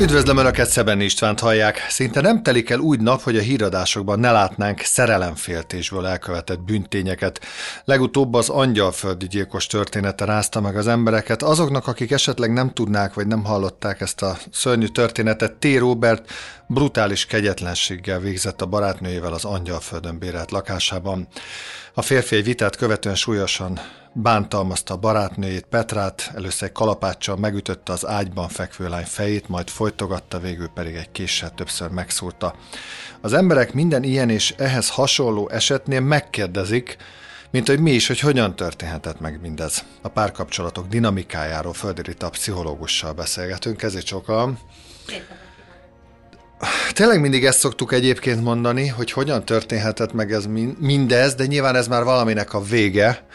Üdvözlöm Önöket, Szeben Istvánt hallják. Szinte nem telik el úgy nap, hogy a híradásokban ne látnánk szerelemféltésből elkövetett bűntényeket. Legutóbb az angyalföldi gyilkos története rázta meg az embereket. Azoknak, akik esetleg nem tudnák vagy nem hallották ezt a szörnyű történetet, T. Robert brutális kegyetlenséggel végzett a barátnőjével az angyalföldön bérelt lakásában. A férfi egy vitát követően súlyosan bántalmazta a barátnőjét, Petrát, először egy kalapáccsal megütötte az ágyban fekvő lány fejét, majd folytogatta, végül pedig egy késsel többször megszúrta. Az emberek minden ilyen és ehhez hasonló esetnél megkérdezik, mint hogy mi is, hogy hogyan történhetett meg mindez. A párkapcsolatok dinamikájáról Földi Rita pszichológussal beszélgetünk, ezért sokan. Tényleg mindig ezt szoktuk egyébként mondani, hogy hogyan történhetett meg ez mindez, de nyilván ez már valaminek a vége,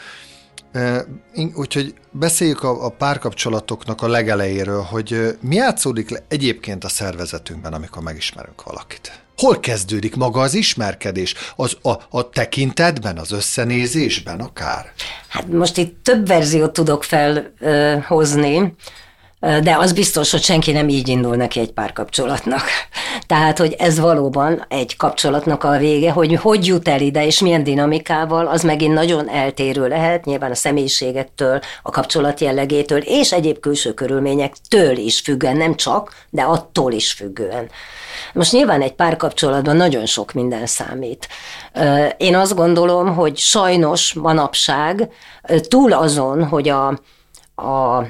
Úgyhogy beszéljük a, a párkapcsolatoknak a legelejéről, hogy mi játszódik le egyébként a szervezetünkben, amikor megismerünk valakit. Hol kezdődik maga az ismerkedés? Az a, a tekintetben, az összenézésben akár? Hát most itt több verziót tudok felhozni. De az biztos, hogy senki nem így indul neki egy párkapcsolatnak. Tehát, hogy ez valóban egy kapcsolatnak a vége, hogy hogy jut el ide, és milyen dinamikával, az megint nagyon eltérő lehet, nyilván a személyiségektől, a kapcsolat jellegétől, és egyéb külső körülményektől is függően, nem csak, de attól is függően. Most nyilván egy párkapcsolatban nagyon sok minden számít. Én azt gondolom, hogy sajnos manapság túl azon, hogy a, a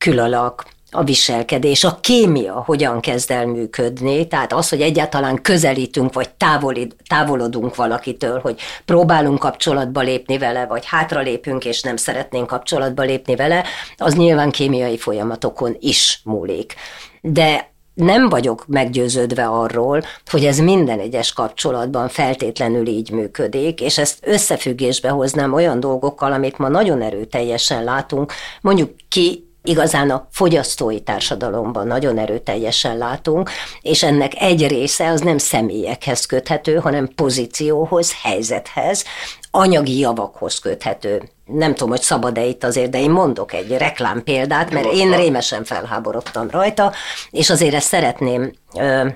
külalak, a viselkedés, a kémia hogyan kezd el működni, tehát az, hogy egyáltalán közelítünk, vagy távolid, távolodunk valakitől, hogy próbálunk kapcsolatba lépni vele, vagy hátralépünk, és nem szeretnénk kapcsolatba lépni vele, az nyilván kémiai folyamatokon is múlik. De nem vagyok meggyőződve arról, hogy ez minden egyes kapcsolatban feltétlenül így működik, és ezt összefüggésbe hoznám olyan dolgokkal, amit ma nagyon erőteljesen látunk, mondjuk ki igazán a fogyasztói társadalomban nagyon erőteljesen látunk, és ennek egy része az nem személyekhez köthető, hanem pozícióhoz, helyzethez, anyagi javakhoz köthető. Nem tudom, hogy szabad-e itt azért, de én mondok egy reklám példát, mert én rémesen felháborodtam rajta, és azért ezt szeretném ö,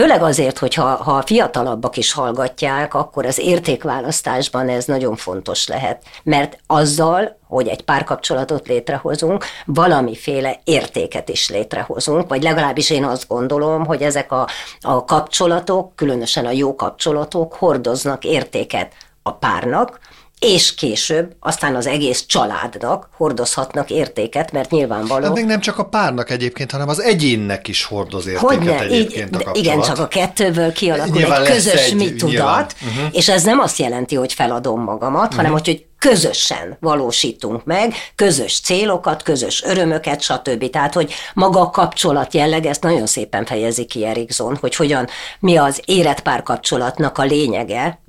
Főleg azért, hogy ha, ha a fiatalabbak is hallgatják, akkor az értékválasztásban ez nagyon fontos lehet. Mert azzal, hogy egy párkapcsolatot létrehozunk, valamiféle értéket is létrehozunk, vagy legalábbis én azt gondolom, hogy ezek a, a kapcsolatok, különösen a jó kapcsolatok hordoznak értéket a párnak, és később aztán az egész családnak hordozhatnak értéket, mert nyilvánvaló. Hát még nem csak a párnak egyébként, hanem az egyénnek is hordoz értéket Hogyne, egyébként így, a. Igen, csak a kettőből kialakul nyilván egy közös egy, mi tudat, uh-huh. és ez nem azt jelenti, hogy feladom magamat, uh-huh. hanem hogy közösen valósítunk meg, közös célokat, közös örömöket, stb. Tehát, hogy maga a kapcsolat jelleg, ezt nagyon szépen fejezi ki Erikson, hogy hogyan, mi az érett párkapcsolatnak a lényege,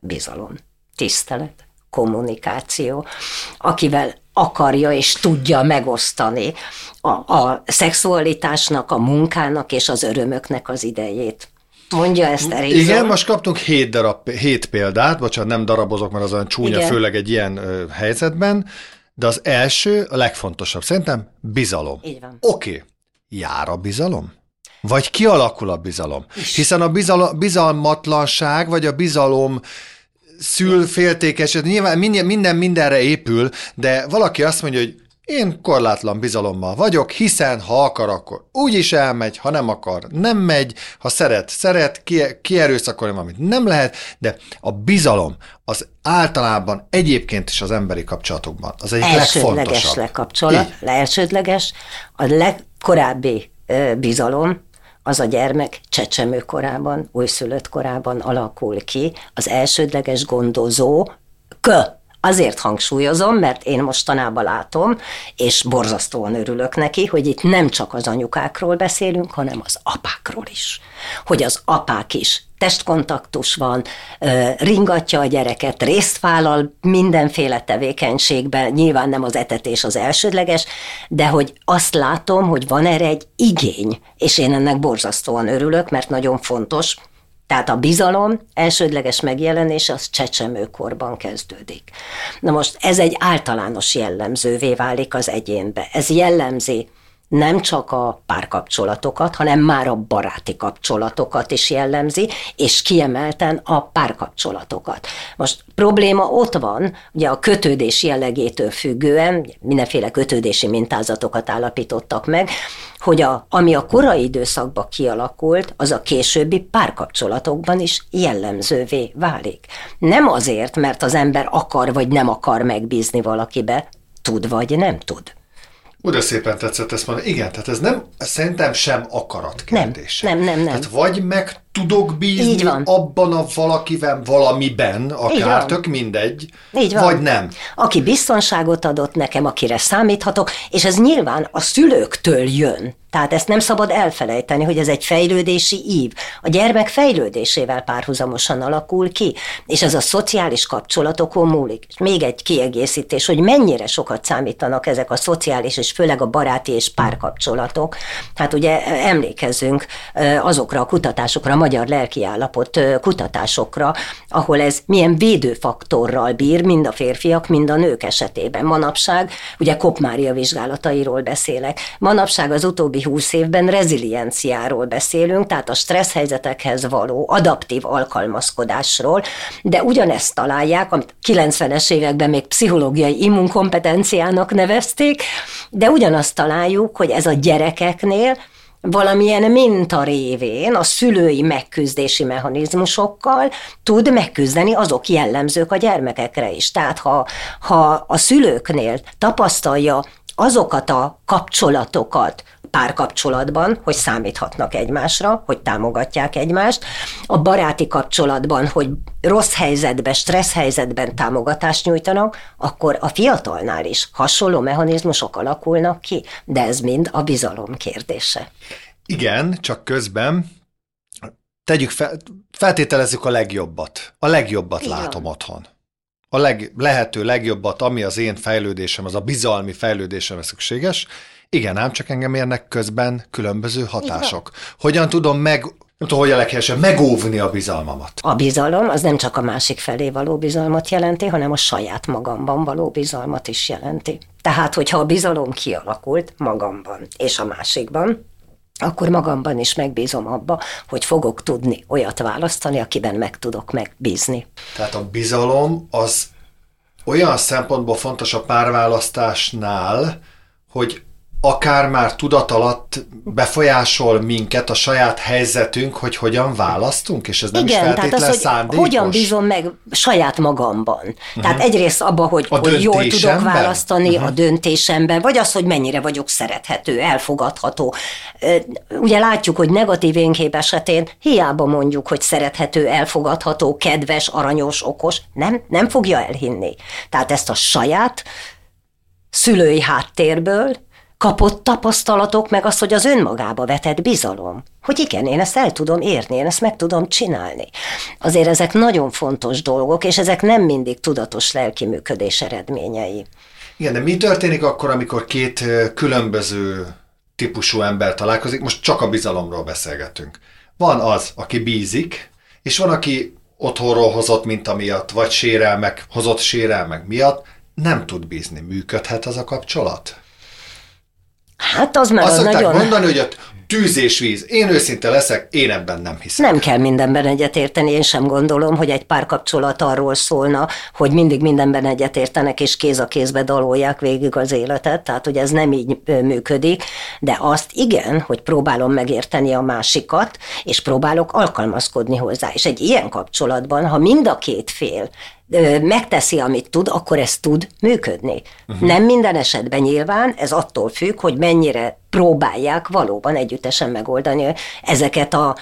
bizalom tisztelet, kommunikáció, akivel akarja és tudja megosztani a, a szexualitásnak, a munkának és az örömöknek az idejét. Mondja ezt Erikson. Igen, most kaptunk hét, darab, hét példát, bocsánat, nem darabozok, mert az olyan csúnya, Igen. főleg egy ilyen ö, helyzetben, de az első, a legfontosabb szerintem bizalom. Így van. Oké, okay. jár a bizalom? Vagy kialakul a bizalom? Is. Hiszen a bizal, bizalmatlanság, vagy a bizalom szül féltékes, nyilván minden, minden mindenre épül, de valaki azt mondja, hogy én korlátlan bizalommal vagyok, hiszen ha akar, akkor úgy is elmegy, ha nem akar, nem megy, ha szeret, szeret, ki, kierőszakolni valamit nem lehet, de a bizalom az általában egyébként is az emberi kapcsolatokban az egyik elsődleges legfontosabb. elsődleges, a legkorábbi bizalom, az a gyermek csecsemő korában, újszülött korában alakul ki, az elsődleges gondozó, kö, Azért hangsúlyozom, mert én mostanában látom, és borzasztóan örülök neki, hogy itt nem csak az anyukákról beszélünk, hanem az apákról is. Hogy az apák is testkontaktus van, ringatja a gyereket, részt vállal mindenféle tevékenységben, nyilván nem az etetés az elsődleges, de hogy azt látom, hogy van erre egy igény, és én ennek borzasztóan örülök, mert nagyon fontos, tehát a bizalom elsődleges megjelenése az csecsemőkorban kezdődik. Na most ez egy általános jellemzővé válik az egyénbe. Ez jellemzi nem csak a párkapcsolatokat, hanem már a baráti kapcsolatokat is jellemzi, és kiemelten a párkapcsolatokat. Most probléma ott van, ugye a kötődés jellegétől függően, mindenféle kötődési mintázatokat állapítottak meg, hogy a, ami a korai időszakban kialakult, az a későbbi párkapcsolatokban is jellemzővé válik. Nem azért, mert az ember akar vagy nem akar megbízni valakibe, tud vagy nem tud. Oda szépen tetszett ezt mondani. Igen, tehát ez nem, szerintem sem akarat kérdése. Nem, nem, nem. nem. Tehát vagy meg tudok bízni abban a valakiben, valamiben, akár tök mindegy, Így van. vagy nem. Aki biztonságot adott nekem, akire számíthatok, és ez nyilván a szülőktől jön. Tehát ezt nem szabad elfelejteni, hogy ez egy fejlődési ív. A gyermek fejlődésével párhuzamosan alakul ki, és ez a szociális kapcsolatokon múlik. És még egy kiegészítés, hogy mennyire sokat számítanak ezek a szociális, és főleg a baráti és párkapcsolatok. Hát ugye emlékezzünk azokra a kutatásokra, magyar lelkiállapot kutatásokra, ahol ez milyen védőfaktorral bír, mind a férfiak, mind a nők esetében. Manapság, ugye Kopmária vizsgálatairól beszélek, manapság az utóbbi 20 évben rezilienciáról beszélünk, tehát a stressz helyzetekhez való adaptív alkalmazkodásról, de ugyanezt találják, amit 90-es években még pszichológiai immunkompetenciának nevezték, de ugyanazt találjuk, hogy ez a gyerekeknél valamilyen minta révén a szülői megküzdési mechanizmusokkal tud megküzdeni azok jellemzők a gyermekekre is. Tehát ha, ha a szülőknél tapasztalja azokat a kapcsolatokat, párkapcsolatban, hogy számíthatnak egymásra, hogy támogatják egymást, a baráti kapcsolatban, hogy rossz helyzetben, stressz helyzetben támogatást nyújtanak, akkor a fiatalnál is hasonló mechanizmusok alakulnak ki, de ez mind a bizalom kérdése. Igen, csak közben tegyük fel, feltételezzük a legjobbat. A legjobbat Igen. látom otthon. A leg, lehető legjobbat, ami az én fejlődésem, az a bizalmi fejlődésem szükséges, igen, ám csak engem érnek közben különböző hatások. Hogyan tudom meg, nem tudom, hogy a leghelyesebb, megóvni a bizalmamat. A bizalom az nem csak a másik felé való bizalmat jelenti, hanem a saját magamban való bizalmat is jelenti. Tehát, hogyha a bizalom kialakult magamban és a másikban, akkor magamban is megbízom abba, hogy fogok tudni olyat választani, akiben meg tudok megbízni. Tehát a bizalom az olyan szempontból fontos a párválasztásnál, hogy akár már tudat alatt befolyásol minket a saját helyzetünk, hogy hogyan választunk, és ez nem Igen, is feltétlen tehát az, szándékos. hogyan bízom meg saját magamban. Uh-huh. Tehát egyrészt abban, hogy, hogy jól tudok választani uh-huh. a döntésemben, vagy az, hogy mennyire vagyok szerethető, elfogadható. Ugye látjuk, hogy negatív énkép esetén hiába mondjuk, hogy szerethető, elfogadható, kedves, aranyos, okos, nem, nem fogja elhinni. Tehát ezt a saját szülői háttérből, kapott tapasztalatok, meg az, hogy az önmagába vetett bizalom. Hogy igen, én ezt el tudom érni, én ezt meg tudom csinálni. Azért ezek nagyon fontos dolgok, és ezek nem mindig tudatos lelki működés eredményei. Igen, de mi történik akkor, amikor két különböző típusú ember találkozik? Most csak a bizalomról beszélgetünk. Van az, aki bízik, és van, aki otthonról hozott minta miatt, vagy sérelmek, hozott sérelmek miatt nem tud bízni. Működhet az a kapcsolat? Hát az már Azt az nagyon... mondani, hogy a tűz és víz. Én őszinte leszek, én ebben nem hiszem. Nem kell mindenben egyetérteni, én sem gondolom, hogy egy párkapcsolat arról szólna, hogy mindig mindenben egyetértenek, és kéz a kézbe dalolják végig az életet, tehát hogy ez nem így működik, de azt igen, hogy próbálom megérteni a másikat, és próbálok alkalmazkodni hozzá. És egy ilyen kapcsolatban, ha mind a két fél megteszi, amit tud, akkor ez tud működni. Uh-huh. Nem minden esetben nyilván, ez attól függ, hogy mennyire próbálják valóban együttesen megoldani ezeket a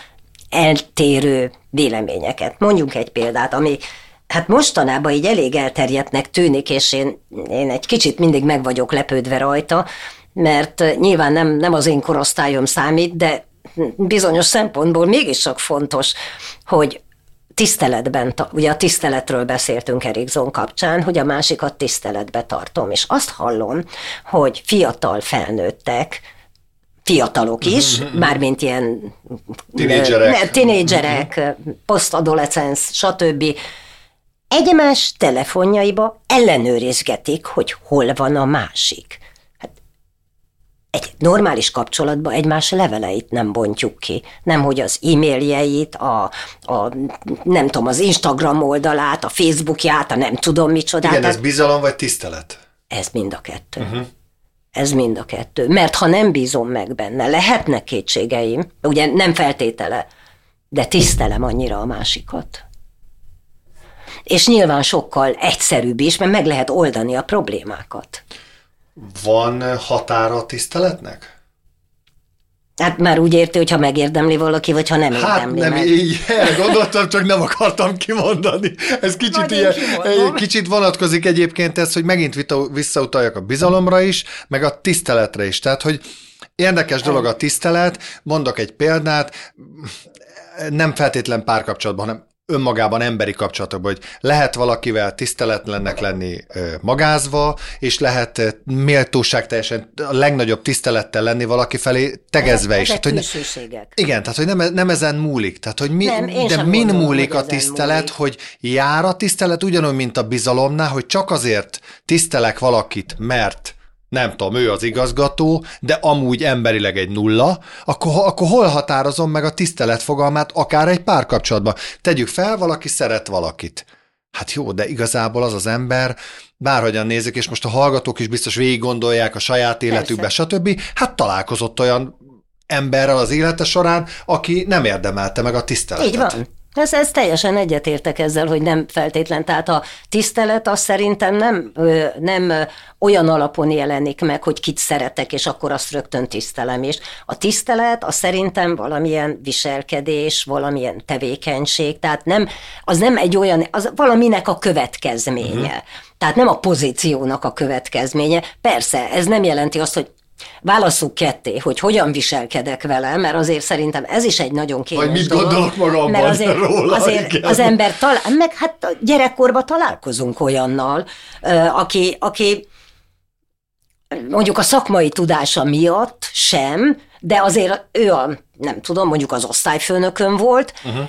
eltérő véleményeket. Mondjunk egy példát, ami hát mostanában így elég elterjedtnek tűnik, és én, én egy kicsit mindig meg vagyok lepődve rajta, mert nyilván nem, nem az én korosztályom számít, de bizonyos szempontból mégiscsak fontos, hogy tiszteletben, ugye a tiszteletről beszéltünk Erikson kapcsán, hogy a másikat tiszteletbe tartom, és azt hallom, hogy fiatal felnőttek, fiatalok is, mm-hmm. mármint ilyen tinédzserek, tinédzserek mm-hmm. posztadolescens, stb. Egymás telefonjaiba ellenőrizgetik, hogy hol van a másik. Hát egy normális kapcsolatban egymás leveleit nem bontjuk ki. Nem, hogy az e-mailjeit, a, a, nem tudom, az Instagram oldalát, a Facebookját, a nem tudom micsodát. Igen, ez bizalom vagy tisztelet? Ez mind a kettő. Uh-huh. Ez mind a kettő. Mert ha nem bízom meg benne, lehetnek kétségeim, ugye nem feltétele, de tisztelem annyira a másikat. És nyilván sokkal egyszerűbb is, mert meg lehet oldani a problémákat. Van határa a tiszteletnek? Hát már úgy érti, hogy ha megérdemli valaki, vagy ha nem hát érdemli nem, meg. így gondoltam, csak nem akartam kimondani. Ez kicsit, ilyen, kicsit vonatkozik egyébként ez, hogy megint visszautaljak a bizalomra is, meg a tiszteletre is. Tehát, hogy érdekes dolog a tisztelet, mondok egy példát, nem feltétlen párkapcsolatban, hanem önmagában emberi kapcsolatokban, hogy lehet valakivel tiszteletlennek lenni magázva, és lehet méltóság teljesen a legnagyobb tisztelettel lenni valaki felé tegezve ezek, is. Ezek tehát, hogy igen, tehát hogy nem, nem ezen múlik. Tehát, hogy mi, nem, de min gondolom, múlik a tisztelet, múlik. hogy jár a tisztelet ugyanúgy, mint a bizalomnál, hogy csak azért tisztelek valakit, mert nem tudom, ő az igazgató, de amúgy emberileg egy nulla, akkor, akkor hol határozom meg a tisztelet fogalmát akár egy párkapcsolatban? Tegyük fel, valaki szeret valakit. Hát jó, de igazából az az ember, bárhogyan nézik, és most a hallgatók is biztos végig gondolják a saját életükbe, Persze. stb. Hát találkozott olyan emberrel az élete során, aki nem érdemelte meg a tiszteletet. Így van. Ez, ez teljesen egyetértek ezzel, hogy nem feltétlen. Tehát a tisztelet az szerintem nem, nem olyan alapon jelenik meg, hogy kit szeretek, és akkor azt rögtön tisztelem is. A tisztelet az szerintem valamilyen viselkedés, valamilyen tevékenység, tehát nem, az nem egy olyan, az valaminek a következménye. Uh-huh. Tehát nem a pozíciónak a következménye. Persze, ez nem jelenti azt, hogy Válasszuk ketté, hogy hogyan viselkedek vele, mert azért szerintem ez is egy nagyon kényes Vagy mit dolog, gondolok magamban mert azért, róla, azért igen. az ember talál, meg hát gyerekkorban találkozunk olyannal, aki, aki mondjuk a szakmai tudása miatt sem, de azért ő a, nem tudom, mondjuk az osztályfőnökön volt, uh-huh.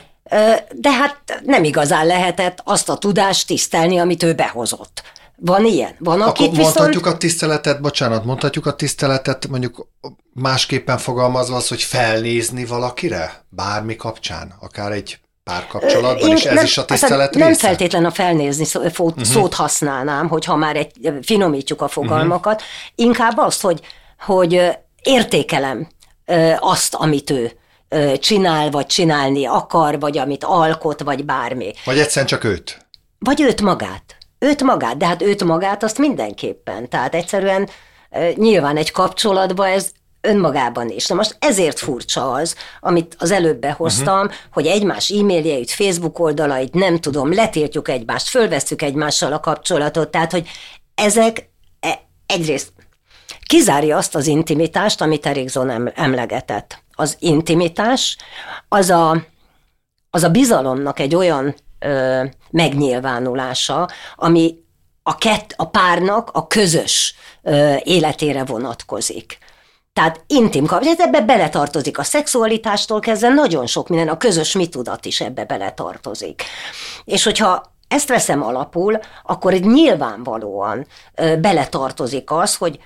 de hát nem igazán lehetett azt a tudást tisztelni, amit ő behozott. Van ilyen? Van, akit Akkor viszont... mondhatjuk a tiszteletet, bocsánat, mondhatjuk a tiszteletet mondjuk másképpen fogalmazva az, hogy felnézni valakire? Bármi kapcsán? Akár egy párkapcsolatban, Én ez nem, is a tisztelet Nem feltétlen a felnézni szó, uh-huh. szót használnám, hogyha már egy, finomítjuk a fogalmakat, uh-huh. inkább azt, hogy, hogy értékelem azt, amit ő csinál, vagy csinálni akar, vagy amit alkot, vagy bármi. Vagy egyszerűen csak őt. Vagy őt magát. Őt magát, de hát őt magát azt mindenképpen. Tehát egyszerűen nyilván egy kapcsolatban ez önmagában is. Na most ezért furcsa az, amit az előbb behoztam, uh-huh. hogy egymás e-mailjeit, Facebook oldalait, nem tudom, letiltjuk egymást, fölveszük egymással a kapcsolatot, tehát, hogy ezek e, egyrészt kizárja azt az intimitást, amit Erikson emlegetett. Az intimitás az a, az a bizalomnak egy olyan ö, megnyilvánulása, ami a, kett, a párnak a közös ö, életére vonatkozik. Tehát intim kapcsolat, ebbe beletartozik a szexualitástól kezdve, nagyon sok minden, a közös mitudat is ebbe beletartozik. És hogyha ezt veszem alapul, akkor nyilvánvalóan ö, beletartozik az, hogy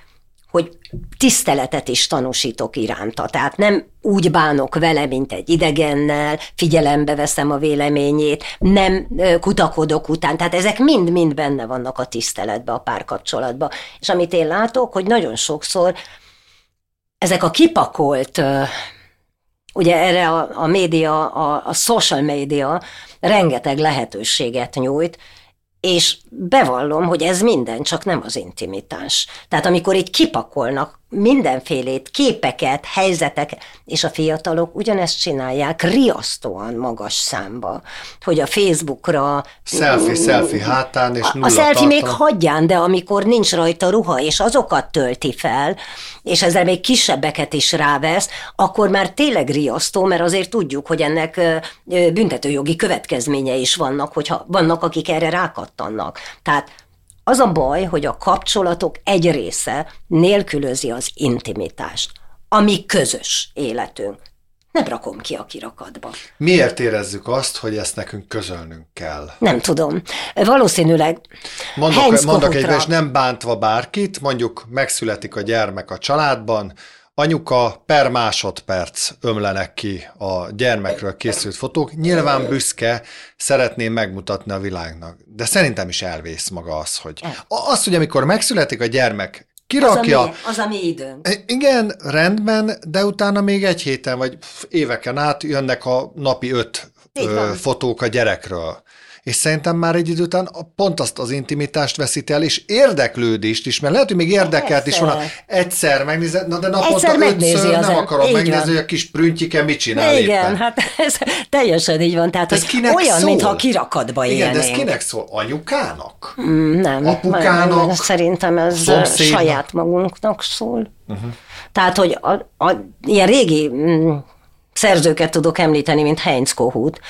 hogy tiszteletet is tanúsítok iránta. Tehát nem úgy bánok vele, mint egy idegennel, figyelembe veszem a véleményét, nem kutakodok után. Tehát ezek mind-mind benne vannak a tiszteletbe, a párkapcsolatba. És amit én látok, hogy nagyon sokszor ezek a kipakolt ugye erre a, a média, a, a social media rengeteg lehetőséget nyújt, és bevallom, hogy ez minden, csak nem az intimitás. Tehát amikor itt kipakolnak mindenfélét, képeket, helyzetek, és a fiatalok ugyanezt csinálják riasztóan magas számba, hogy a Facebookra... Selfie, selfie hátán, és nulla A selfie tartalom. még hagyján, de amikor nincs rajta ruha, és azokat tölti fel, és ezzel még kisebbeket is rávesz, akkor már tényleg riasztó, mert azért tudjuk, hogy ennek büntetőjogi következménye is vannak, hogyha vannak, akik erre rákattannak. Tehát az a baj, hogy a kapcsolatok egy része nélkülözi az intimitást, ami közös életünk. nem rakom ki a kirakatba. Miért érezzük azt, hogy ezt nekünk közölnünk kell? Nem tudom. Valószínűleg Mondok, mondok egy, és nem bántva bárkit, mondjuk megszületik a gyermek a családban, Anyuka per másodperc ömlenek ki a gyermekről készült fotók. Nyilván büszke, szeretném megmutatni a világnak. De szerintem is elvész maga az, hogy... Az, hogy amikor megszületik a gyermek, kirakja... Az a mi, az a mi időnk. Igen, rendben, de utána még egy héten vagy éveken át jönnek a napi öt fotók a gyerekről és szerintem már egy idő után pont azt az intimitást veszít el, és érdeklődést is, mert lehet, hogy még érdekelt is volna. Egyszer megnézed, na de naponta ötször nem az akarom megnézni, van. hogy a kis prüntjike mit csinál Igen, éppen. hát ez teljesen így van. Tehát, ez hogy olyan, szól? mintha kirakatba Igen, élnénk. de ez kinek szól? Anyukának? Mm, nem. Apukának? Szerintem ez szomszédnak? saját magunknak szól. Uh-huh. Tehát, hogy a, a, ilyen régi mm, szerzőket tudok említeni, mint Heinz Kohut,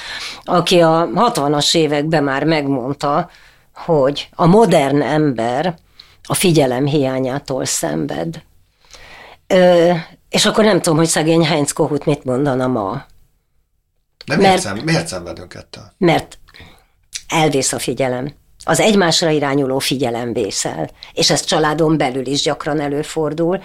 aki a 60-as években már megmondta, hogy a modern ember a figyelem hiányától szenved. Ö, és akkor nem tudom, hogy szegény Heinz Kohut mit mondana ma. De miért, mert, szem, miért szenvedünk ettől? Mert elvész a figyelem az egymásra irányuló figyelem vészel. És ez családon belül is gyakran előfordul.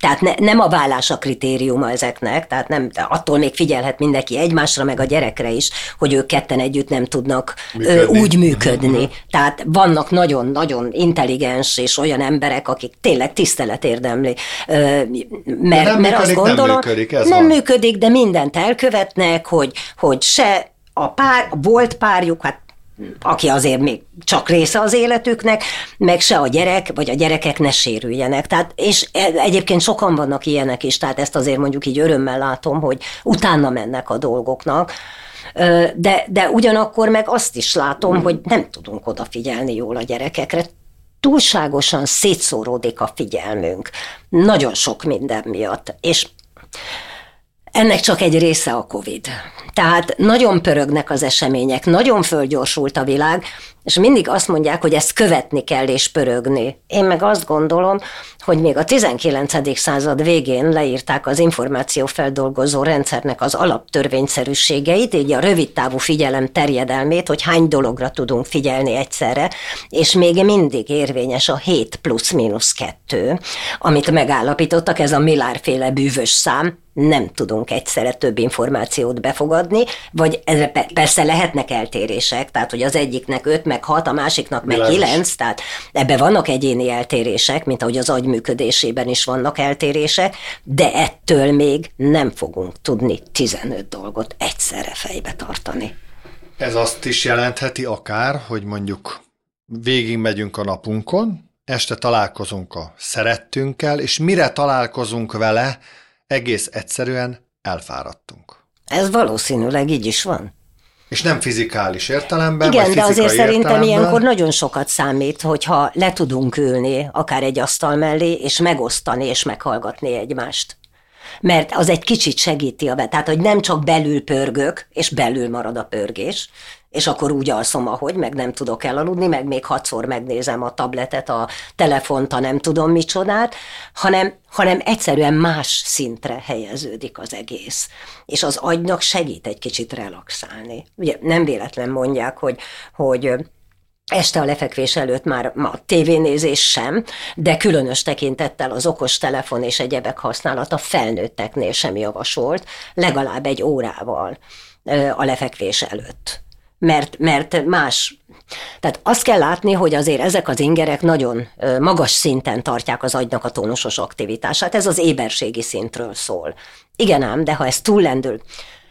Tehát ne, nem a vállás a kritériuma ezeknek, tehát nem, attól még figyelhet mindenki egymásra, meg a gyerekre is, hogy ők ketten együtt nem tudnak működni. úgy működni. Uh-huh. Tehát vannak nagyon-nagyon intelligens és olyan emberek, akik tényleg tisztelet érdemli. Mert, nem mert működik, azt gondolom, nem működik, ez nem van. működik, de mindent elkövetnek, hogy, hogy se a pár, a volt párjuk, hát aki azért még csak része az életüknek, meg se a gyerek, vagy a gyerekek ne sérüljenek. Tehát, és e, egyébként sokan vannak ilyenek is, tehát ezt azért mondjuk így örömmel látom, hogy utána mennek a dolgoknak. De, de ugyanakkor meg azt is látom, hogy nem tudunk odafigyelni jól a gyerekekre. Túlságosan szétszóródik a figyelmünk. Nagyon sok minden miatt. És ennek csak egy része a COVID. Tehát nagyon pörögnek az események, nagyon fölgyorsult a világ, és mindig azt mondják, hogy ezt követni kell és pörögni. Én meg azt gondolom, hogy még a 19. század végén leírták az információfeldolgozó rendszernek az alaptörvényszerűségeit, így a rövidtávú figyelem terjedelmét, hogy hány dologra tudunk figyelni egyszerre, és még mindig érvényes a 7 plusz-minusz 2, amit megállapítottak, ez a Millár-féle bűvös szám, nem tudunk egyszerre több információt befogadni, vagy persze lehetnek eltérések, tehát hogy az egyiknek öt, meg hat, a másiknak meg kilenc, tehát ebbe vannak egyéni eltérések, mint ahogy az agy működésében is vannak eltérések, de ettől még nem fogunk tudni 15 dolgot egyszerre fejbe tartani. Ez azt is jelentheti akár, hogy mondjuk végigmegyünk a napunkon, este találkozunk a szerettünkkel, és mire találkozunk vele, egész egyszerűen elfáradtunk. Ez valószínűleg így is van. És nem fizikális értelemben, Igen, de azért szerintem értelemben. ilyenkor nagyon sokat számít, hogyha le tudunk ülni akár egy asztal mellé, és megosztani és meghallgatni egymást. Mert az egy kicsit segíti a be, tehát hogy nem csak belül pörgök, és belül marad a pörgés, és akkor úgy alszom, ahogy, meg nem tudok elaludni, meg még hatszor megnézem a tabletet, a telefont, a nem tudom micsodát, hanem, hanem egyszerűen más szintre helyeződik az egész. És az agynak segít egy kicsit relaxálni. Ugye nem véletlen mondják, hogy, hogy este a lefekvés előtt már ma tévénézés sem, de különös tekintettel az okos telefon és egyebek használata felnőtteknél sem javasolt, legalább egy órával a lefekvés előtt mert, mert más. Tehát azt kell látni, hogy azért ezek az ingerek nagyon magas szinten tartják az agynak a tónusos aktivitását. Ez az éberségi szintről szól. Igen ám, de ha ez túllendül,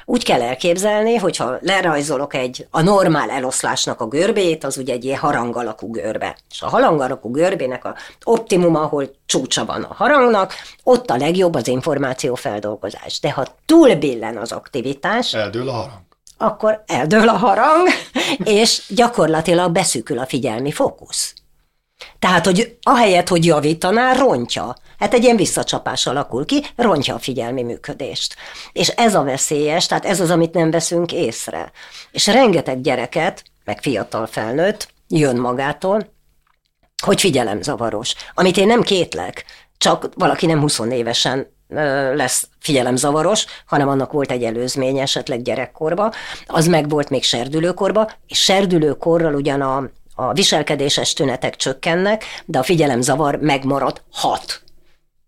úgy kell elképzelni, hogyha lerajzolok egy a normál eloszlásnak a görbét, az ugye egy ilyen harang alakú görbe. És a harang alakú görbének a optimum, ahol csúcsa van a harangnak, ott a legjobb az információfeldolgozás. De ha túlbillen az aktivitás... Eldől a harang akkor eldől a harang, és gyakorlatilag beszűkül a figyelmi fókusz. Tehát, hogy ahelyett, hogy javítaná, rontja. Hát egy ilyen visszacsapás alakul ki, rontja a figyelmi működést. És ez a veszélyes, tehát ez az, amit nem veszünk észre. És rengeteg gyereket, meg fiatal felnőtt jön magától, hogy figyelemzavaros. Amit én nem kétlek, csak valaki nem 20 évesen lesz figyelemzavaros, hanem annak volt egy előzménye esetleg gyerekkorba, az meg volt még serdülőkorba, és serdülőkorral ugyan a, a viselkedéses tünetek csökkennek, de a figyelemzavar megmarad hat.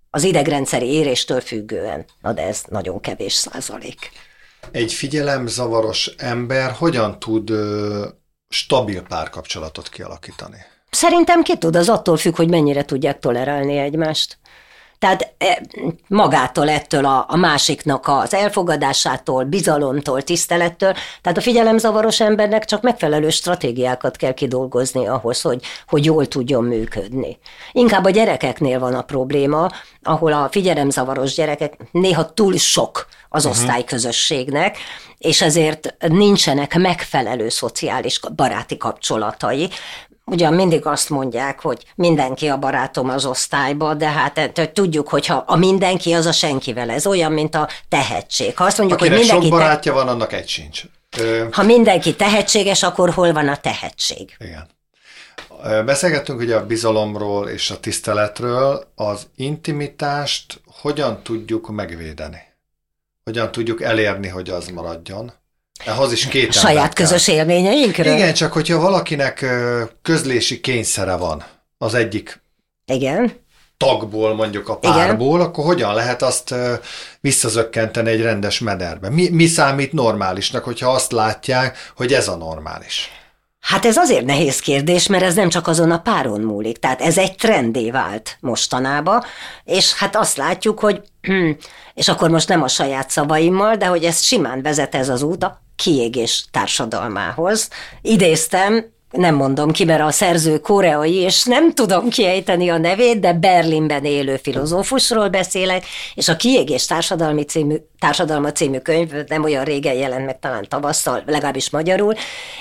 Az idegrendszeri éréstől függően. Na de ez nagyon kevés százalék. Egy figyelemzavaros ember hogyan tud ö, stabil párkapcsolatot kialakítani? Szerintem ki tud, az attól függ, hogy mennyire tudják tolerálni egymást. Tehát e, magától ettől a, a másiknak az elfogadásától, bizalomtól, tisztelettől. Tehát a figyelemzavaros embernek csak megfelelő stratégiákat kell kidolgozni ahhoz, hogy, hogy jól tudjon működni. Inkább a gyerekeknél van a probléma, ahol a figyelemzavaros gyerekek néha túl sok az uh-huh. osztályközösségnek, és ezért nincsenek megfelelő szociális baráti kapcsolatai, Ugyan mindig azt mondják, hogy mindenki a barátom az osztályba, de hát tudjuk, hogy ha a mindenki, az a senkivel. Ez olyan, mint a tehetség. Ha azt mondjuk, Akinek hogy mindenki sok barátja te... van, annak egy sincs. Ö... Ha mindenki tehetséges, akkor hol van a tehetség? Igen. Beszélgettünk ugye a bizalomról és a tiszteletről. Az intimitást hogyan tudjuk megvédeni? Hogyan tudjuk elérni, hogy az maradjon? Ahhoz is két Saját közös élményeinkről? Igen, csak hogyha valakinek közlési kényszere van az egyik Igen. tagból, mondjuk a párból, Igen. akkor hogyan lehet azt visszazökkenteni egy rendes mederbe? Mi, mi számít normálisnak, hogyha azt látják, hogy ez a normális? Hát ez azért nehéz kérdés, mert ez nem csak azon a páron múlik. Tehát ez egy trendé vált mostanába, és hát azt látjuk, hogy, és akkor most nem a saját szavaimmal, de hogy ez simán vezet ez az út a kiégés társadalmához. Idéztem, nem mondom ki, mert a szerző koreai, és nem tudom kiejteni a nevét, de Berlinben élő filozófusról beszélek, és a Kiégés társadalmi című, társadalma című könyv nem olyan régen jelent meg, talán tavasszal, legalábbis magyarul,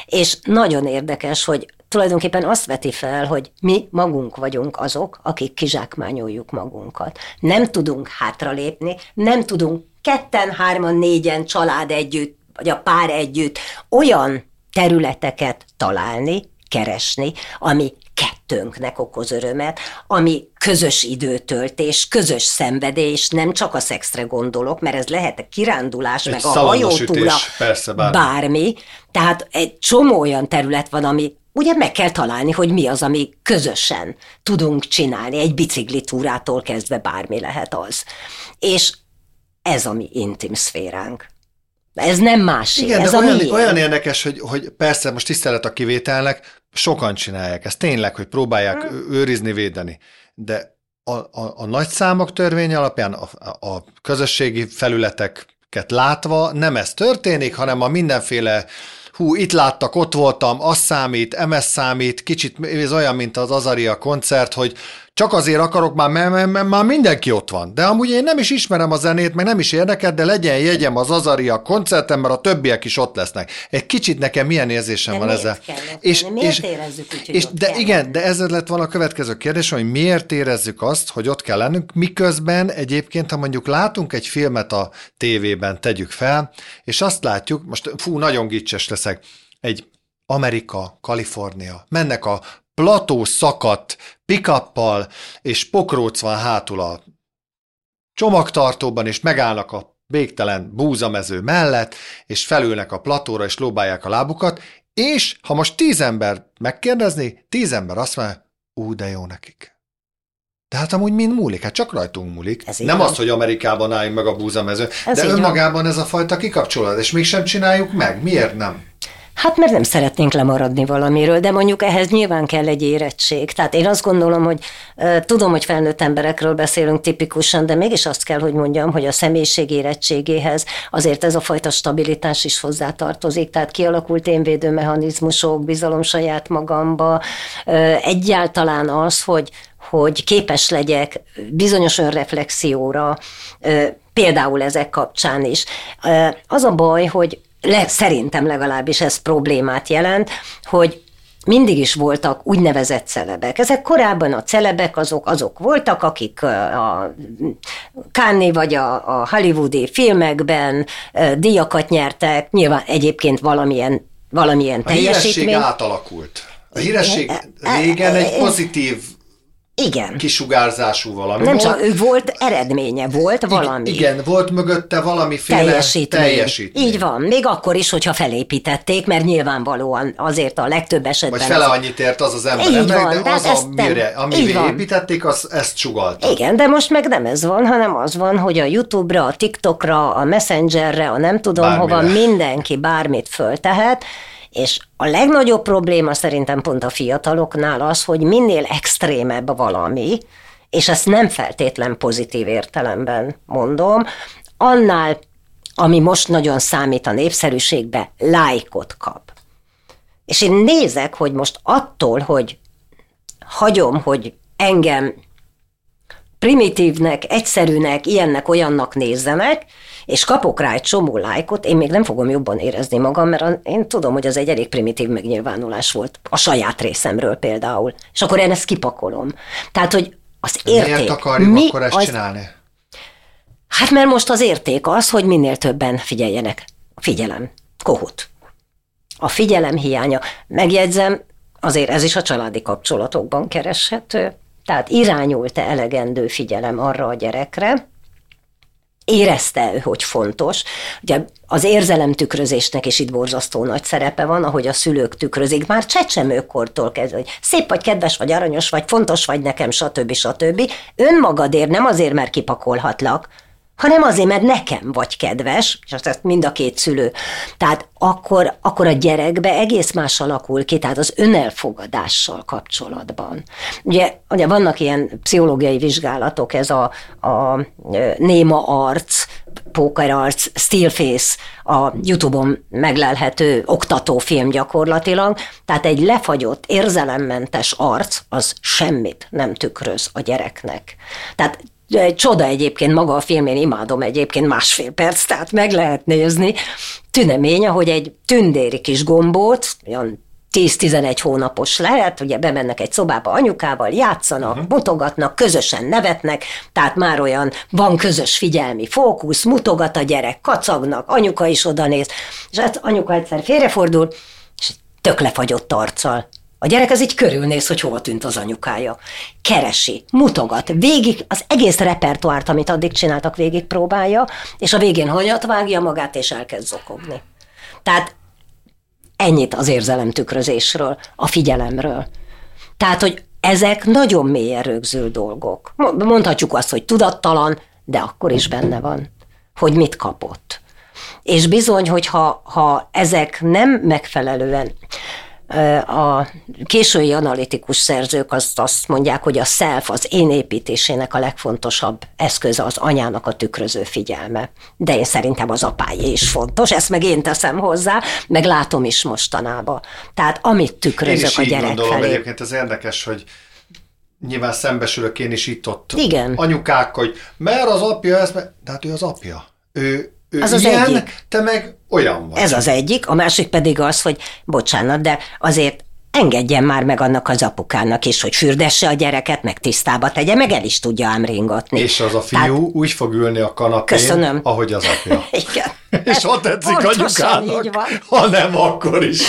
és nagyon érdekes, hogy tulajdonképpen azt veti fel, hogy mi magunk vagyunk azok, akik kizsákmányoljuk magunkat. Nem tudunk hátralépni, nem tudunk ketten, hárman, négyen család együtt vagy a pár együtt olyan területeket találni, keresni, ami kettőnknek okoz örömet, ami közös időtöltés, közös szenvedés, nem csak a szexre gondolok, mert ez lehet a kirándulás, egy meg a hajótúra, persze, bármi. bármi. Tehát egy csomó olyan terület van, ami ugye meg kell találni, hogy mi az, ami közösen tudunk csinálni, egy biciklitúrától kezdve bármi lehet az. És ez a mi intim szféránk. Ez nem másik, Igen, ez de a olyan, miénk. olyan érdekes, hogy, hogy persze most tisztelet a kivételnek, sokan csinálják ezt tényleg, hogy próbálják hmm. őrizni, védeni. De a, a, a nagy számok törvény alapján a, a közösségi felületeket látva nem ez történik, hanem a mindenféle hú, itt láttak, ott voltam, az számít, MS számít, kicsit ez olyan, mint az Azaria koncert, hogy csak azért akarok már, mert, mert, már mindenki ott van. De amúgy én nem is ismerem a zenét, meg nem is érdekel, de legyen jegyem az Azaria koncerten, mert a többiek is ott lesznek. Egy kicsit nekem milyen érzésem de van ezzel. És, miért és, érezzük úgy, hogy és De kell igen, de ezzel lett volna a következő kérdés, hogy miért érezzük azt, hogy ott kell lennünk, miközben egyébként, ha mondjuk látunk egy filmet a tévében, tegyük fel, és azt látjuk, most fú, nagyon gicses leszek, egy Amerika, Kalifornia, mennek a plató szakadt pikappal, és pokróc van hátul a csomagtartóban, és megállnak a végtelen búzamező mellett, és felülnek a platóra, és lóbálják a lábukat, és ha most tíz ember megkérdezni, tíz ember azt mondja, ú, de jó nekik. De hát amúgy mind múlik, hát csak rajtunk múlik. Ez Nem az, hogy Amerikában álljunk meg a búzamező, ez de önmagában van. ez a fajta kikapcsolódás, és mégsem csináljuk meg. Miért nem? Hát mert nem szeretnénk lemaradni valamiről, de mondjuk ehhez nyilván kell egy érettség. Tehát én azt gondolom, hogy tudom, hogy felnőtt emberekről beszélünk tipikusan, de mégis azt kell, hogy mondjam, hogy a személyiség érettségéhez azért ez a fajta stabilitás is hozzátartozik. Tehát kialakult énvédő mechanizmusok, bizalom saját magamba, egyáltalán az, hogy hogy képes legyek bizonyos önreflexióra, például ezek kapcsán is. Az a baj, hogy le, szerintem legalábbis ez problémát jelent, hogy mindig is voltak úgynevezett celebek. Ezek korábban a celebek azok, azok voltak, akik a Cannes vagy a, a hollywoodi filmekben díjakat nyertek, nyilván egyébként valamilyen, valamilyen a teljesítmény. A átalakult. A híresség régen egy pozitív Igen. kisugárzású valami Nem volt. csak ő volt eredménye, volt valami. Igen, volt mögötte valamiféle teljesítmény. teljesítmény. Így van, még akkor is, hogyha felépítették, mert nyilvánvalóan azért a legtöbb esetben... Vagy fele az- annyit ért az az ember, Így emberek, van, de az, ezt nem- amire, így amire van. építették, az, ezt sugalta. Igen, de most meg nem ez van, hanem az van, hogy a YouTube-ra, a TikTokra, a Messengerre, a nem tudom Bármire. hova mindenki bármit föltehet, és a legnagyobb probléma szerintem pont a fiataloknál az, hogy minél extrémebb valami, és ezt nem feltétlen pozitív értelemben mondom, annál, ami most nagyon számít a népszerűségbe, lájkot kap. És én nézek, hogy most attól, hogy hagyom, hogy engem primitívnek, egyszerűnek, ilyennek, olyannak nézzenek, és kapok rá egy csomó lájkot, én még nem fogom jobban érezni magam, mert én tudom, hogy az egy elég primitív megnyilvánulás volt, a saját részemről például. És akkor én ezt kipakolom. Tehát, hogy az érték... Miért akarjuk mi akkor ezt az, csinálni? Hát mert most az érték az, hogy minél többen figyeljenek. Figyelem. Kohut. A figyelem hiánya. Megjegyzem, azért ez is a családi kapcsolatokban kereshető. Tehát irányult-e elegendő figyelem arra a gyerekre, érezte ő, hogy fontos. Ugye az érzelemtükrözésnek is itt borzasztó nagy szerepe van, ahogy a szülők tükrözik, már csecsemőkortól kezdve, hogy szép vagy, kedves vagy, aranyos vagy, fontos vagy nekem, stb. stb. Önmagadért, nem azért, mert kipakolhatlak, hanem azért, mert nekem vagy kedves, és ezt mind a két szülő. Tehát akkor, akkor a gyerekbe egész más alakul ki, tehát az önelfogadással kapcsolatban. Ugye, ugye vannak ilyen pszichológiai vizsgálatok, ez a, a néma arc, pókerarc, stillface, a Youtube-on meglelhető oktatófilm gyakorlatilag, tehát egy lefagyott, érzelemmentes arc, az semmit nem tükröz a gyereknek. Tehát egy csoda egyébként, maga a film, én imádom egyébként másfél perc, tehát meg lehet nézni. Tünemény, ahogy egy tündéri kis gombóc, olyan 10-11 hónapos lehet, ugye bemennek egy szobába anyukával, játszanak, uh-huh. mutogatnak, közösen nevetnek, tehát már olyan van közös figyelmi fókusz, mutogat a gyerek, kacagnak, anyuka is oda néz, és hát anyuka egyszer félrefordul, és tök lefagyott arccal. A gyerek ez így körülnéz, hogy hova tűnt az anyukája. Keresi, mutogat, végig az egész repertoárt, amit addig csináltak, végig próbálja, és a végén hanyat vágja magát, és elkezd zokogni. Tehát ennyit az érzelemtükrözésről, a figyelemről. Tehát, hogy ezek nagyon mélyen rögzült dolgok. Mondhatjuk azt, hogy tudattalan, de akkor is benne van, hogy mit kapott. És bizony, hogy ha, ha ezek nem megfelelően a késői analitikus szerzők azt, azt mondják, hogy a self, az én építésének a legfontosabb eszköze az anyának a tükröző figyelme. De én szerintem az apáé is fontos, ezt meg én teszem hozzá, meg látom is mostanában. Tehát amit tükrözök a gyerek gondolom, felé. egyébként ez érdekes, hogy nyilván szembesülök én is itt ott Igen. anyukák, hogy mert az apja ez, mert... de hát ő az apja. Ő, ő Az az ilyen, egyik. te meg olyan vagy. Ez az egyik, a másik pedig az, hogy bocsánat, de azért engedjen már meg annak az apukának is, hogy fürdesse a gyereket, meg tisztába tegye, meg el is tudja ám ringatni. És az a fiú Tehát- úgy fog ülni a kanapén, Köszönöm. ahogy az apja. Igen. És ha tetszik anyukának, ha nem, akkor is.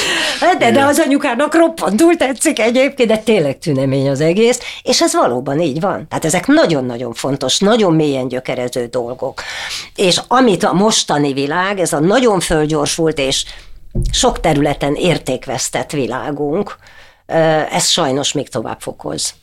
De, de az anyukának roppantul tetszik egyébként, de tényleg tünemény az egész, és ez valóban így van. Tehát ezek nagyon-nagyon fontos, nagyon mélyen gyökerező dolgok. És amit a mostani világ, ez a nagyon fölgyorsult és sok területen értékvesztett világunk, ez sajnos még tovább fokoz.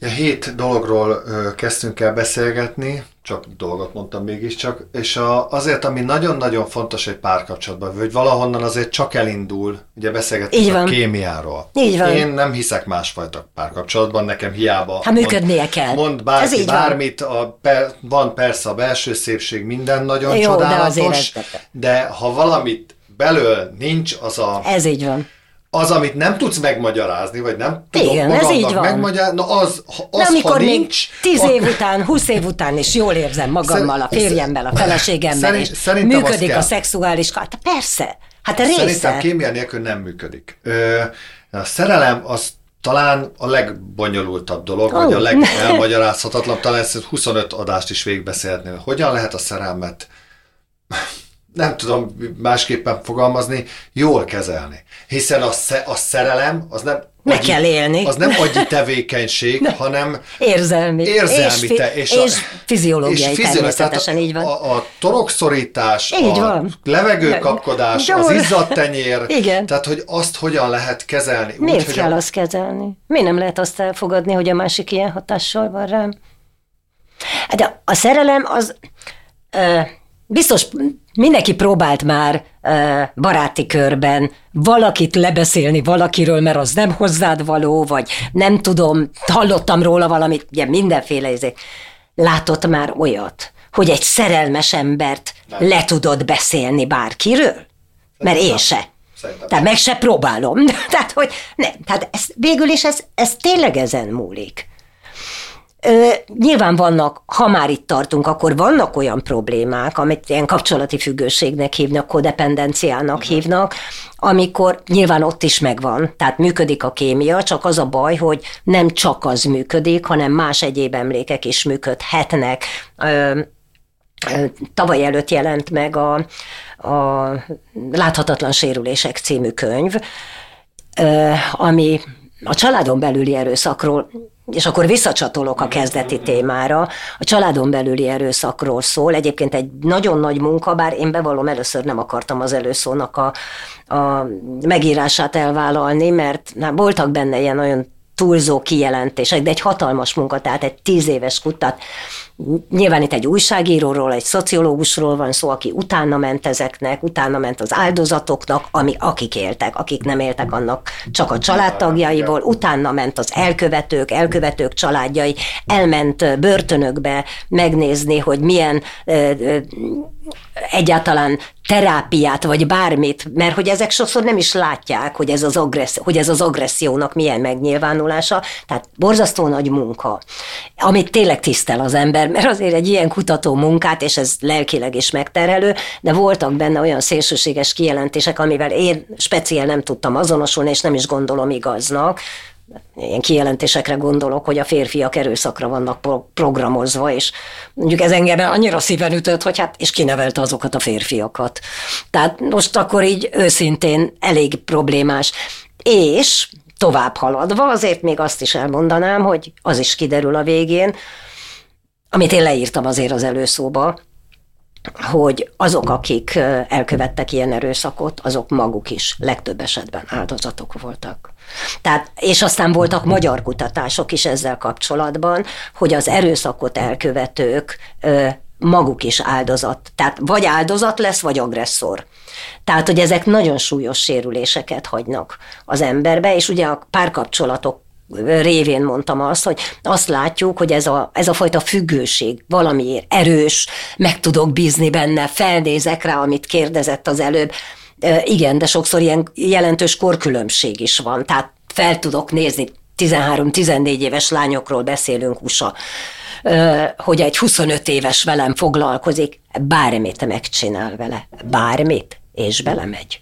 Ja, hét dologról kezdtünk el beszélgetni, csak dolgot mondtam mégiscsak, és a, azért, ami nagyon-nagyon fontos egy párkapcsolatban, hogy valahonnan azért csak elindul, ugye beszélgettünk Így a van. kémiáról. Így van. Én nem hiszek másfajta párkapcsolatban, nekem hiába. Hát működnie kell. Mond Ez bárki van. bármit, a, per, van persze a belső szépség, minden nagyon Jó, de csodálatos, ez- de ha valamit belől nincs, az a Ez így van. az, amit nem tudsz megmagyarázni, vagy nem tudom Igen, ez így magadnak van. megmagyarázni, na az, ha- De az amikor ha nincs, tíz év után, húsz év után is jól érzem magammal, a férjemmel, a feleségemmel, Szerint- és az működik a szexuális... Hát persze, hát a része. Szerintem kémia nélkül nem működik. Ö, a szerelem az talán a legbonyolultabb dolog, Ó. vagy a legelmagyarázhatatlanabb, talán ezt 25 adást is végigbeszélhetném. Hogyan lehet a szerelmet nem tudom másképpen fogalmazni, jól kezelni. Hiszen a, sze, a szerelem az nem meg agyi, kell élni. Az nem agyi tevékenység, hanem érzelmi. Érzelmi. És, te, és, és a, fiziológiai és természetesen, így van. A, a torokszorítás, így a van. levegőkapkodás, az izzadt tenyér, Igen. tehát hogy azt hogyan lehet kezelni. Miért úgy, kell a... azt kezelni? Miért nem lehet azt elfogadni, hogy a másik ilyen hatással van rám? De a szerelem az... Uh, biztos mindenki próbált már baráti körben valakit lebeszélni valakiről, mert az nem hozzád való, vagy nem tudom, hallottam róla valamit, ugye mindenféle ezek. Látott már olyat, hogy egy szerelmes embert nem. le tudod beszélni bárkiről? Mert én se. Szerintem. Tehát meg se próbálom. Tehát, hogy nem. Tehát ez, végül is ez, ez tényleg ezen múlik. Ö, nyilván vannak, ha már itt tartunk, akkor vannak olyan problémák, amit ilyen kapcsolati függőségnek hívnak, kodependenciának uh-huh. hívnak, amikor nyilván ott is megvan, tehát működik a kémia, csak az a baj, hogy nem csak az működik, hanem más egyéb emlékek is működhetnek. Ö, tavaly előtt jelent meg a, a Láthatatlan sérülések című könyv, ami a családon belüli erőszakról és akkor visszacsatolok a kezdeti témára. A családon belüli erőszakról szól. Egyébként egy nagyon nagy munka, bár én bevallom, először nem akartam az előszónak a, a megírását elvállalni, mert na, voltak benne ilyen nagyon túlzó kijelentések, de egy hatalmas munka, tehát egy tíz éves kutat. Nyilván itt egy újságíróról, egy szociológusról van szó, aki utána ment ezeknek, utána ment az áldozatoknak, ami, akik éltek, akik nem éltek annak csak a családtagjaiból, utána ment az elkövetők, elkövetők családjai, elment börtönökbe megnézni, hogy milyen egyáltalán terápiát, vagy bármit, mert hogy ezek sokszor nem is látják, hogy ez az, agresszió, hogy ez az agressziónak milyen megnyilvánulása, tehát borzasztó nagy munka, amit tényleg tisztel az ember, mert azért egy ilyen kutató munkát, és ez lelkileg is megterhelő, de voltak benne olyan szélsőséges kijelentések, amivel én speciál nem tudtam azonosulni, és nem is gondolom igaznak, ilyen kijelentésekre gondolok, hogy a férfiak erőszakra vannak pro- programozva, és mondjuk ez engem annyira szíven ütött, hogy hát, és kinevelte azokat a férfiakat. Tehát most akkor így őszintén elég problémás. És tovább haladva, azért még azt is elmondanám, hogy az is kiderül a végén, amit én leírtam azért az előszóba, hogy azok, akik elkövettek ilyen erőszakot, azok maguk is legtöbb esetben áldozatok voltak. Tehát, és aztán voltak magyar kutatások is ezzel kapcsolatban, hogy az erőszakot elkövetők maguk is áldozat. Tehát vagy áldozat lesz, vagy agresszor. Tehát, hogy ezek nagyon súlyos sérüléseket hagynak az emberbe, és ugye a párkapcsolatok révén mondtam azt, hogy azt látjuk, hogy ez a, ez a fajta függőség valamiért erős, meg tudok bízni benne, felnézek rá, amit kérdezett az előbb. Igen, de sokszor ilyen jelentős korkülönbség is van, tehát fel tudok nézni, 13-14 éves lányokról beszélünk USA, hogy egy 25 éves velem foglalkozik, bármit megcsinál vele, bármit, és belemegy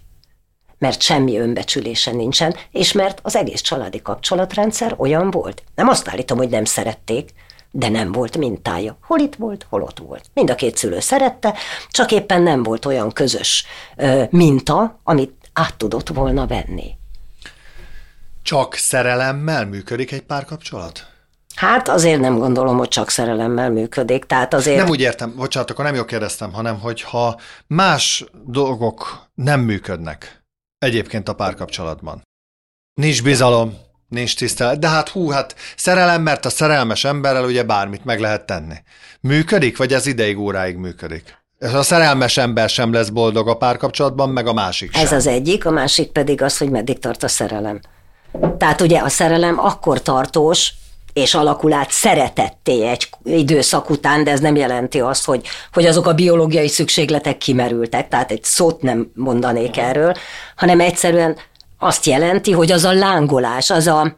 mert semmi önbecsülése nincsen, és mert az egész családi kapcsolatrendszer olyan volt. Nem azt állítom, hogy nem szerették, de nem volt mintája. Hol itt volt, hol ott volt. Mind a két szülő szerette, csak éppen nem volt olyan közös ö, minta, amit át tudott volna venni. Csak szerelemmel működik egy párkapcsolat? Hát azért nem gondolom, hogy csak szerelemmel működik. Tehát azért... Nem úgy értem, bocsánat, akkor nem jól kérdeztem, hanem hogyha más dolgok nem működnek, egyébként a párkapcsolatban. Nincs bizalom, nincs tisztelet, de hát hú, hát szerelem, mert a szerelmes emberrel ugye bármit meg lehet tenni. Működik, vagy ez ideig, óráig működik? Ez a szerelmes ember sem lesz boldog a párkapcsolatban, meg a másik sem. Ez az egyik, a másik pedig az, hogy meddig tart a szerelem. Tehát ugye a szerelem akkor tartós, és alakul át szeretetté egy időszak után, de ez nem jelenti azt, hogy, hogy azok a biológiai szükségletek kimerültek, tehát egy szót nem mondanék erről, hanem egyszerűen azt jelenti, hogy az a lángolás, az a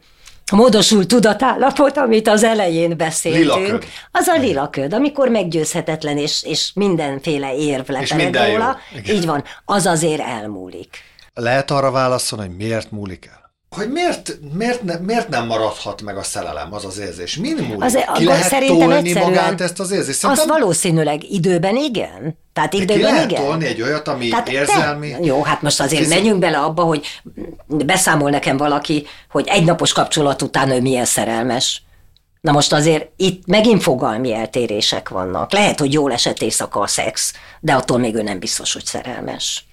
módosult tudatállapot, amit az elején beszéltünk, lilaköd. az a lilaköd, amikor meggyőzhetetlen és, és mindenféle érv lepered róla, így van, az azért elmúlik. Lehet arra válaszolni, hogy miért múlik el? Hogy miért, miért, ne, miért nem maradhat meg a szerelem, az az érzés? Min múlik? Az, Ki lehet szerintem tolni magát ezt az érzést? Azt valószínűleg időben igen. Tehát De ki időben lehet igen. tolni egy olyat, ami Tehát érzelmi? Te, jó, hát most azért Fizi- menjünk bele abba, hogy beszámol nekem valaki, hogy egy napos kapcsolat után ő milyen szerelmes. Na most azért itt megint fogalmi eltérések vannak. Lehet, hogy jól esett éjszaka a szex, de attól még ő nem biztos, hogy szerelmes.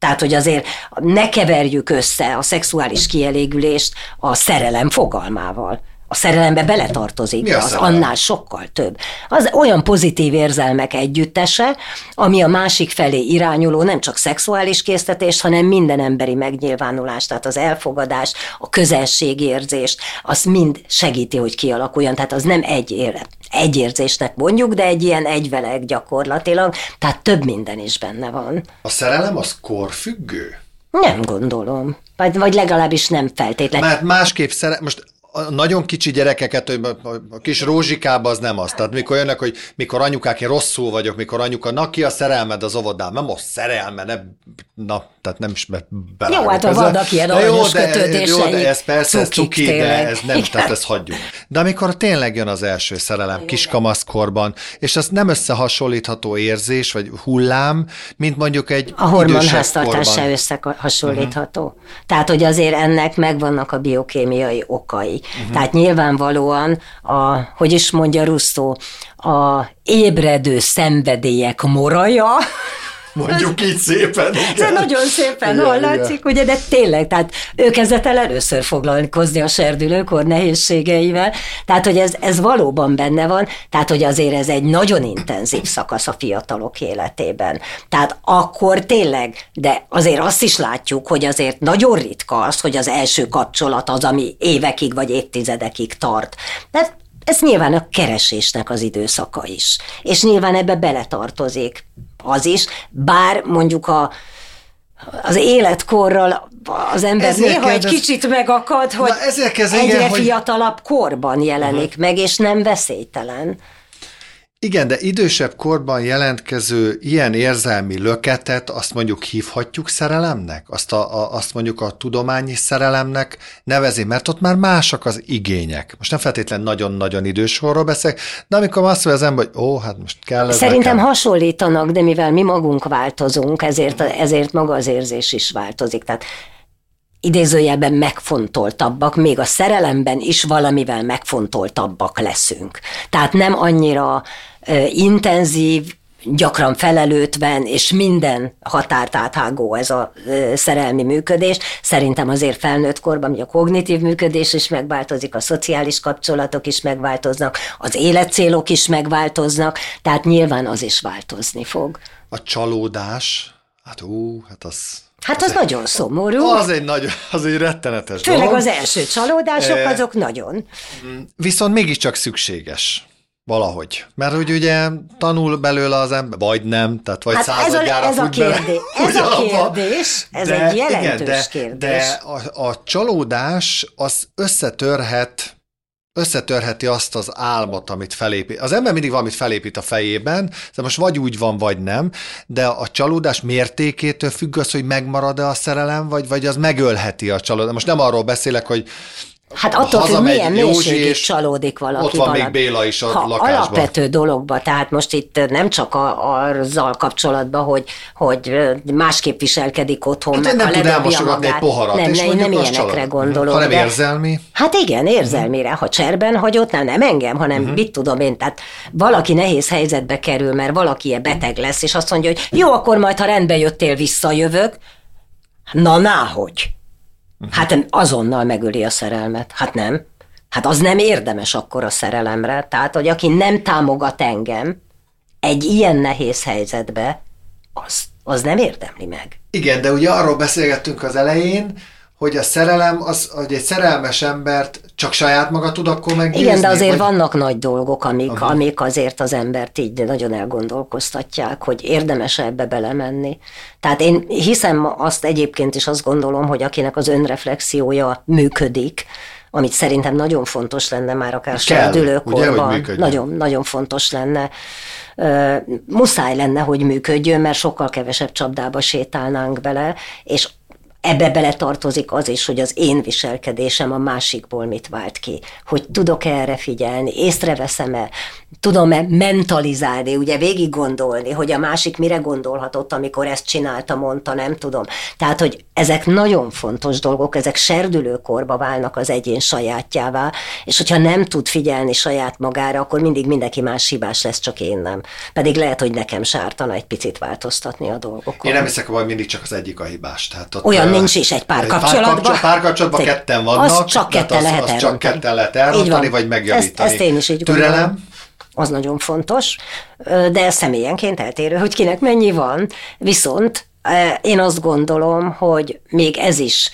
Tehát, hogy azért ne keverjük össze a szexuális kielégülést a szerelem fogalmával. A szerelembe beletartozik, Mi az szerelem? annál sokkal több. Az olyan pozitív érzelmek együttese, ami a másik felé irányuló nem csak szexuális késztetést, hanem minden emberi megnyilvánulást, tehát az elfogadás, a közelségérzést, az mind segíti, hogy kialakuljon. Tehát az nem egy élet, egy érzésnek mondjuk, de egy ilyen egyveleg gyakorlatilag, tehát több minden is benne van. A szerelem az korfüggő? Nem gondolom. Vagy, vagy legalábbis nem feltétlenül. Mert másképp szere... most a nagyon kicsi gyerekeket, hogy a- a kis rózsikába az nem az. Tehát mikor jönnek, hogy mikor anyukák, én rosszul vagyok, mikor anyuka, na ki a szerelmed az óvodán? Nem a szerelme, ne, na, tehát nem is be, Jó, hát ezzel. vannak ilyen De jó, de, Jó, de ez persze, ez cuki, de ez nem, Igen. tehát ezt hagyjuk. De amikor tényleg jön az első szerelem kiskamaszkorban, és az nem összehasonlítható érzés, vagy hullám, mint mondjuk egy A hormonháztartás se összehasonlítható. Uh-huh. Tehát, hogy azért ennek megvannak a biokémiai okai. Uh-huh. Tehát nyilvánvalóan, a, hogy is mondja Russzó, a ébredő szenvedélyek moraja, Mondjuk így szépen. de igen. nagyon szépen Igen, hallatszik, ugye, de tényleg, tehát ő kezdett el először foglalkozni a serdülőkor nehézségeivel, tehát, hogy ez, ez valóban benne van, tehát, hogy azért ez egy nagyon intenzív szakasz a fiatalok életében. Tehát akkor tényleg, de azért azt is látjuk, hogy azért nagyon ritka az, hogy az első kapcsolat az, ami évekig vagy évtizedekig tart. De ez nyilván a keresésnek az időszaka is. És nyilván ebbe beletartozik az is, bár mondjuk a, az életkorral az ember Ezért néha egy kérdez- kicsit megakad, hogy Na, ezért kezd, igen, egyre hogy- fiatalabb korban jelenik uh-huh. meg, és nem veszélytelen. Igen, de idősebb korban jelentkező ilyen érzelmi löketet azt mondjuk hívhatjuk szerelemnek? Azt, a, a, azt mondjuk a tudományi szerelemnek nevezi, mert ott már másak az igények. Most nem feltétlen nagyon-nagyon idősorról beszélek, de amikor azt mondja az ember, hogy ó, hát most kell ez Szerintem nekem. hasonlítanak, de mivel mi magunk változunk, ezért, ezért maga az érzés is változik. Tehát idézőjelben megfontoltabbak, még a szerelemben is valamivel megfontoltabbak leszünk. Tehát nem annyira ö, intenzív, gyakran felelőtven, és minden határt áthágó ez a szerelmi működés. Szerintem azért felnőtt korban, hogy a kognitív működés is megváltozik, a szociális kapcsolatok is megváltoznak, az életcélok is megváltoznak, tehát nyilván az is változni fog. A csalódás, hát ú, hát az... Hát az nagyon szomorú. Az egy nagy, az egy rettenetes Főleg dolog. az első csalódások, Eh, azok nagyon. Viszont mégiscsak szükséges. Valahogy. Mert hogy ugye tanul belőle az ember, vagy nem, tehát vagy Hát ez a, századjára ez a fut bele kérdés. Ez a kérdés, ez De- egy jelentős igen, de, kérdés. De a, a csalódás az összetörhet összetörheti azt az álmot, amit felépít. Az ember mindig valamit felépít a fejében, de most vagy úgy van, vagy nem, de a csalódás mértékétől függ az, hogy megmarad-e a szerelem, vagy, vagy az megölheti a csalódást. Most nem arról beszélek, hogy Hát attól függ, hazamegy milyen mélységig csalódik valaki. ott van még valami. Béla is a ha lakásban. alapvető dologba, tehát most itt nem csak a, azzal kapcsolatban, hogy, hogy másképp viselkedik otthon, Hát meg nem tud elmosogatni egy poharat, nem, és nem, ilyenekre gondolok. Hanem de- érzelmi. Hát igen, érzelmire, ha cserben hagyott, nem, nem engem, hanem uh-huh. mit tudom én, tehát valaki nehéz helyzetbe kerül, mert valaki ilyen beteg lesz, és azt mondja, hogy jó, akkor majd, ha rendbe jöttél, visszajövök. Na, náhogy. Hát azonnal megöli a szerelmet. Hát nem. Hát az nem érdemes akkor a szerelemre. Tehát, hogy aki nem támogat engem egy ilyen nehéz helyzetbe, az, az nem érdemli meg. Igen, de ugye arról beszélgettünk az elején, hogy a szerelem, az, hogy egy szerelmes embert csak saját maga tud akkor meggyőzni. Igen, de azért vagy... vannak nagy dolgok, amik, amik azért az embert így nagyon elgondolkoztatják, hogy érdemes ebbe belemenni. Tehát én hiszem azt egyébként is azt gondolom, hogy akinek az önreflexiója működik, amit szerintem nagyon fontos lenne már akár serdülőkorban, nagyon, nagyon fontos lenne, muszáj lenne, hogy működjön, mert sokkal kevesebb csapdába sétálnánk bele, és ebbe beletartozik az is, hogy az én viselkedésem a másikból mit vált ki. Hogy tudok erre figyelni, észreveszem-e, tudom-e mentalizálni, ugye végig gondolni, hogy a másik mire gondolhatott, amikor ezt csinálta, mondta, nem tudom. Tehát, hogy ezek nagyon fontos dolgok, ezek serdülőkorba válnak az egyén sajátjává, és hogyha nem tud figyelni saját magára, akkor mindig mindenki más hibás lesz, csak én nem. Pedig lehet, hogy nekem sártana egy picit változtatni a dolgokon. Én nem hiszek, hogy mindig csak az egyik a hibás. Tehát ott, Olyan nincs is egy párkapcsolatban. Egy párkapcsolatban ketten vannak. Az csak ketten lehet az, az csak ketten lehet elrontani, vagy megjavítani. Ezt, ezt én is így Türelem. Gondolom az nagyon fontos, de személyenként eltérő, hogy kinek mennyi van. Viszont én azt gondolom, hogy még ez is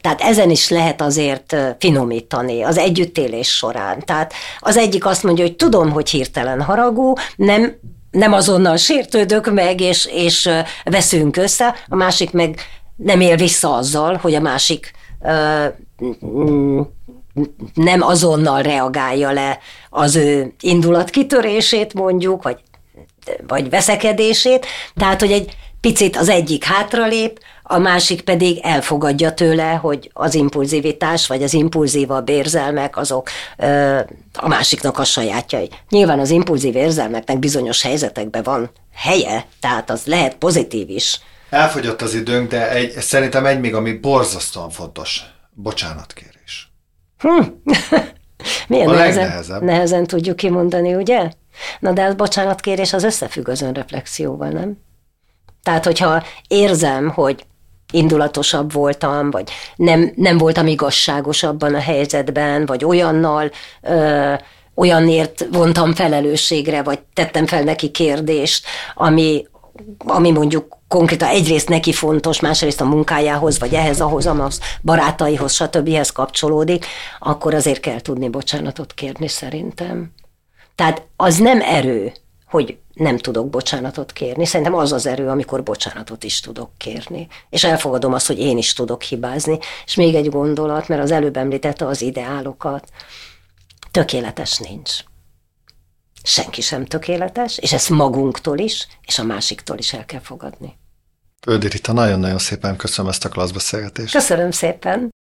tehát ezen is lehet azért finomítani az együttélés során. Tehát az egyik azt mondja, hogy tudom, hogy hirtelen haragú, nem nem azonnal sértődök meg, és, és veszünk össze, a másik meg nem él vissza azzal, hogy a másik nem azonnal reagálja le az ő indulatkitörését mondjuk, vagy, vagy veszekedését, tehát hogy egy picit az egyik hátralép, a másik pedig elfogadja tőle, hogy az impulzivitás, vagy az impulzívabb érzelmek azok ö, a másiknak a sajátjai. Nyilván az impulzív érzelmeknek bizonyos helyzetekben van helye, tehát az lehet pozitív is. Elfogyott az időnk, de egy, szerintem egy még, ami borzasztóan fontos, bocsánatkérés. Hm. Milyen a nehezen, legnehezebb. nehezen tudjuk kimondani, ugye? Na de a bocsánatkérés az összefügg az önreflexióval, nem? Tehát, hogyha érzem, hogy indulatosabb voltam, vagy nem, nem voltam igazságosabban a helyzetben, vagy olyannal ö, olyanért vontam felelősségre, vagy tettem fel neki kérdést, ami, ami mondjuk konkrétan egyrészt neki fontos, másrészt a munkájához, vagy ehhez, ahhoz, amaz barátaihoz, stb. kapcsolódik, akkor azért kell tudni bocsánatot kérni szerintem. Tehát az nem erő, hogy nem tudok bocsánatot kérni. Szerintem az az erő, amikor bocsánatot is tudok kérni. És elfogadom azt, hogy én is tudok hibázni. És még egy gondolat, mert az előbb említette az ideálokat. Tökéletes nincs. Senki sem tökéletes, és ezt magunktól is, és a másiktól is el kell fogadni. Ödi Rita, nagyon-nagyon szépen köszönöm ezt a klasszbeszélgetést. Köszönöm szépen.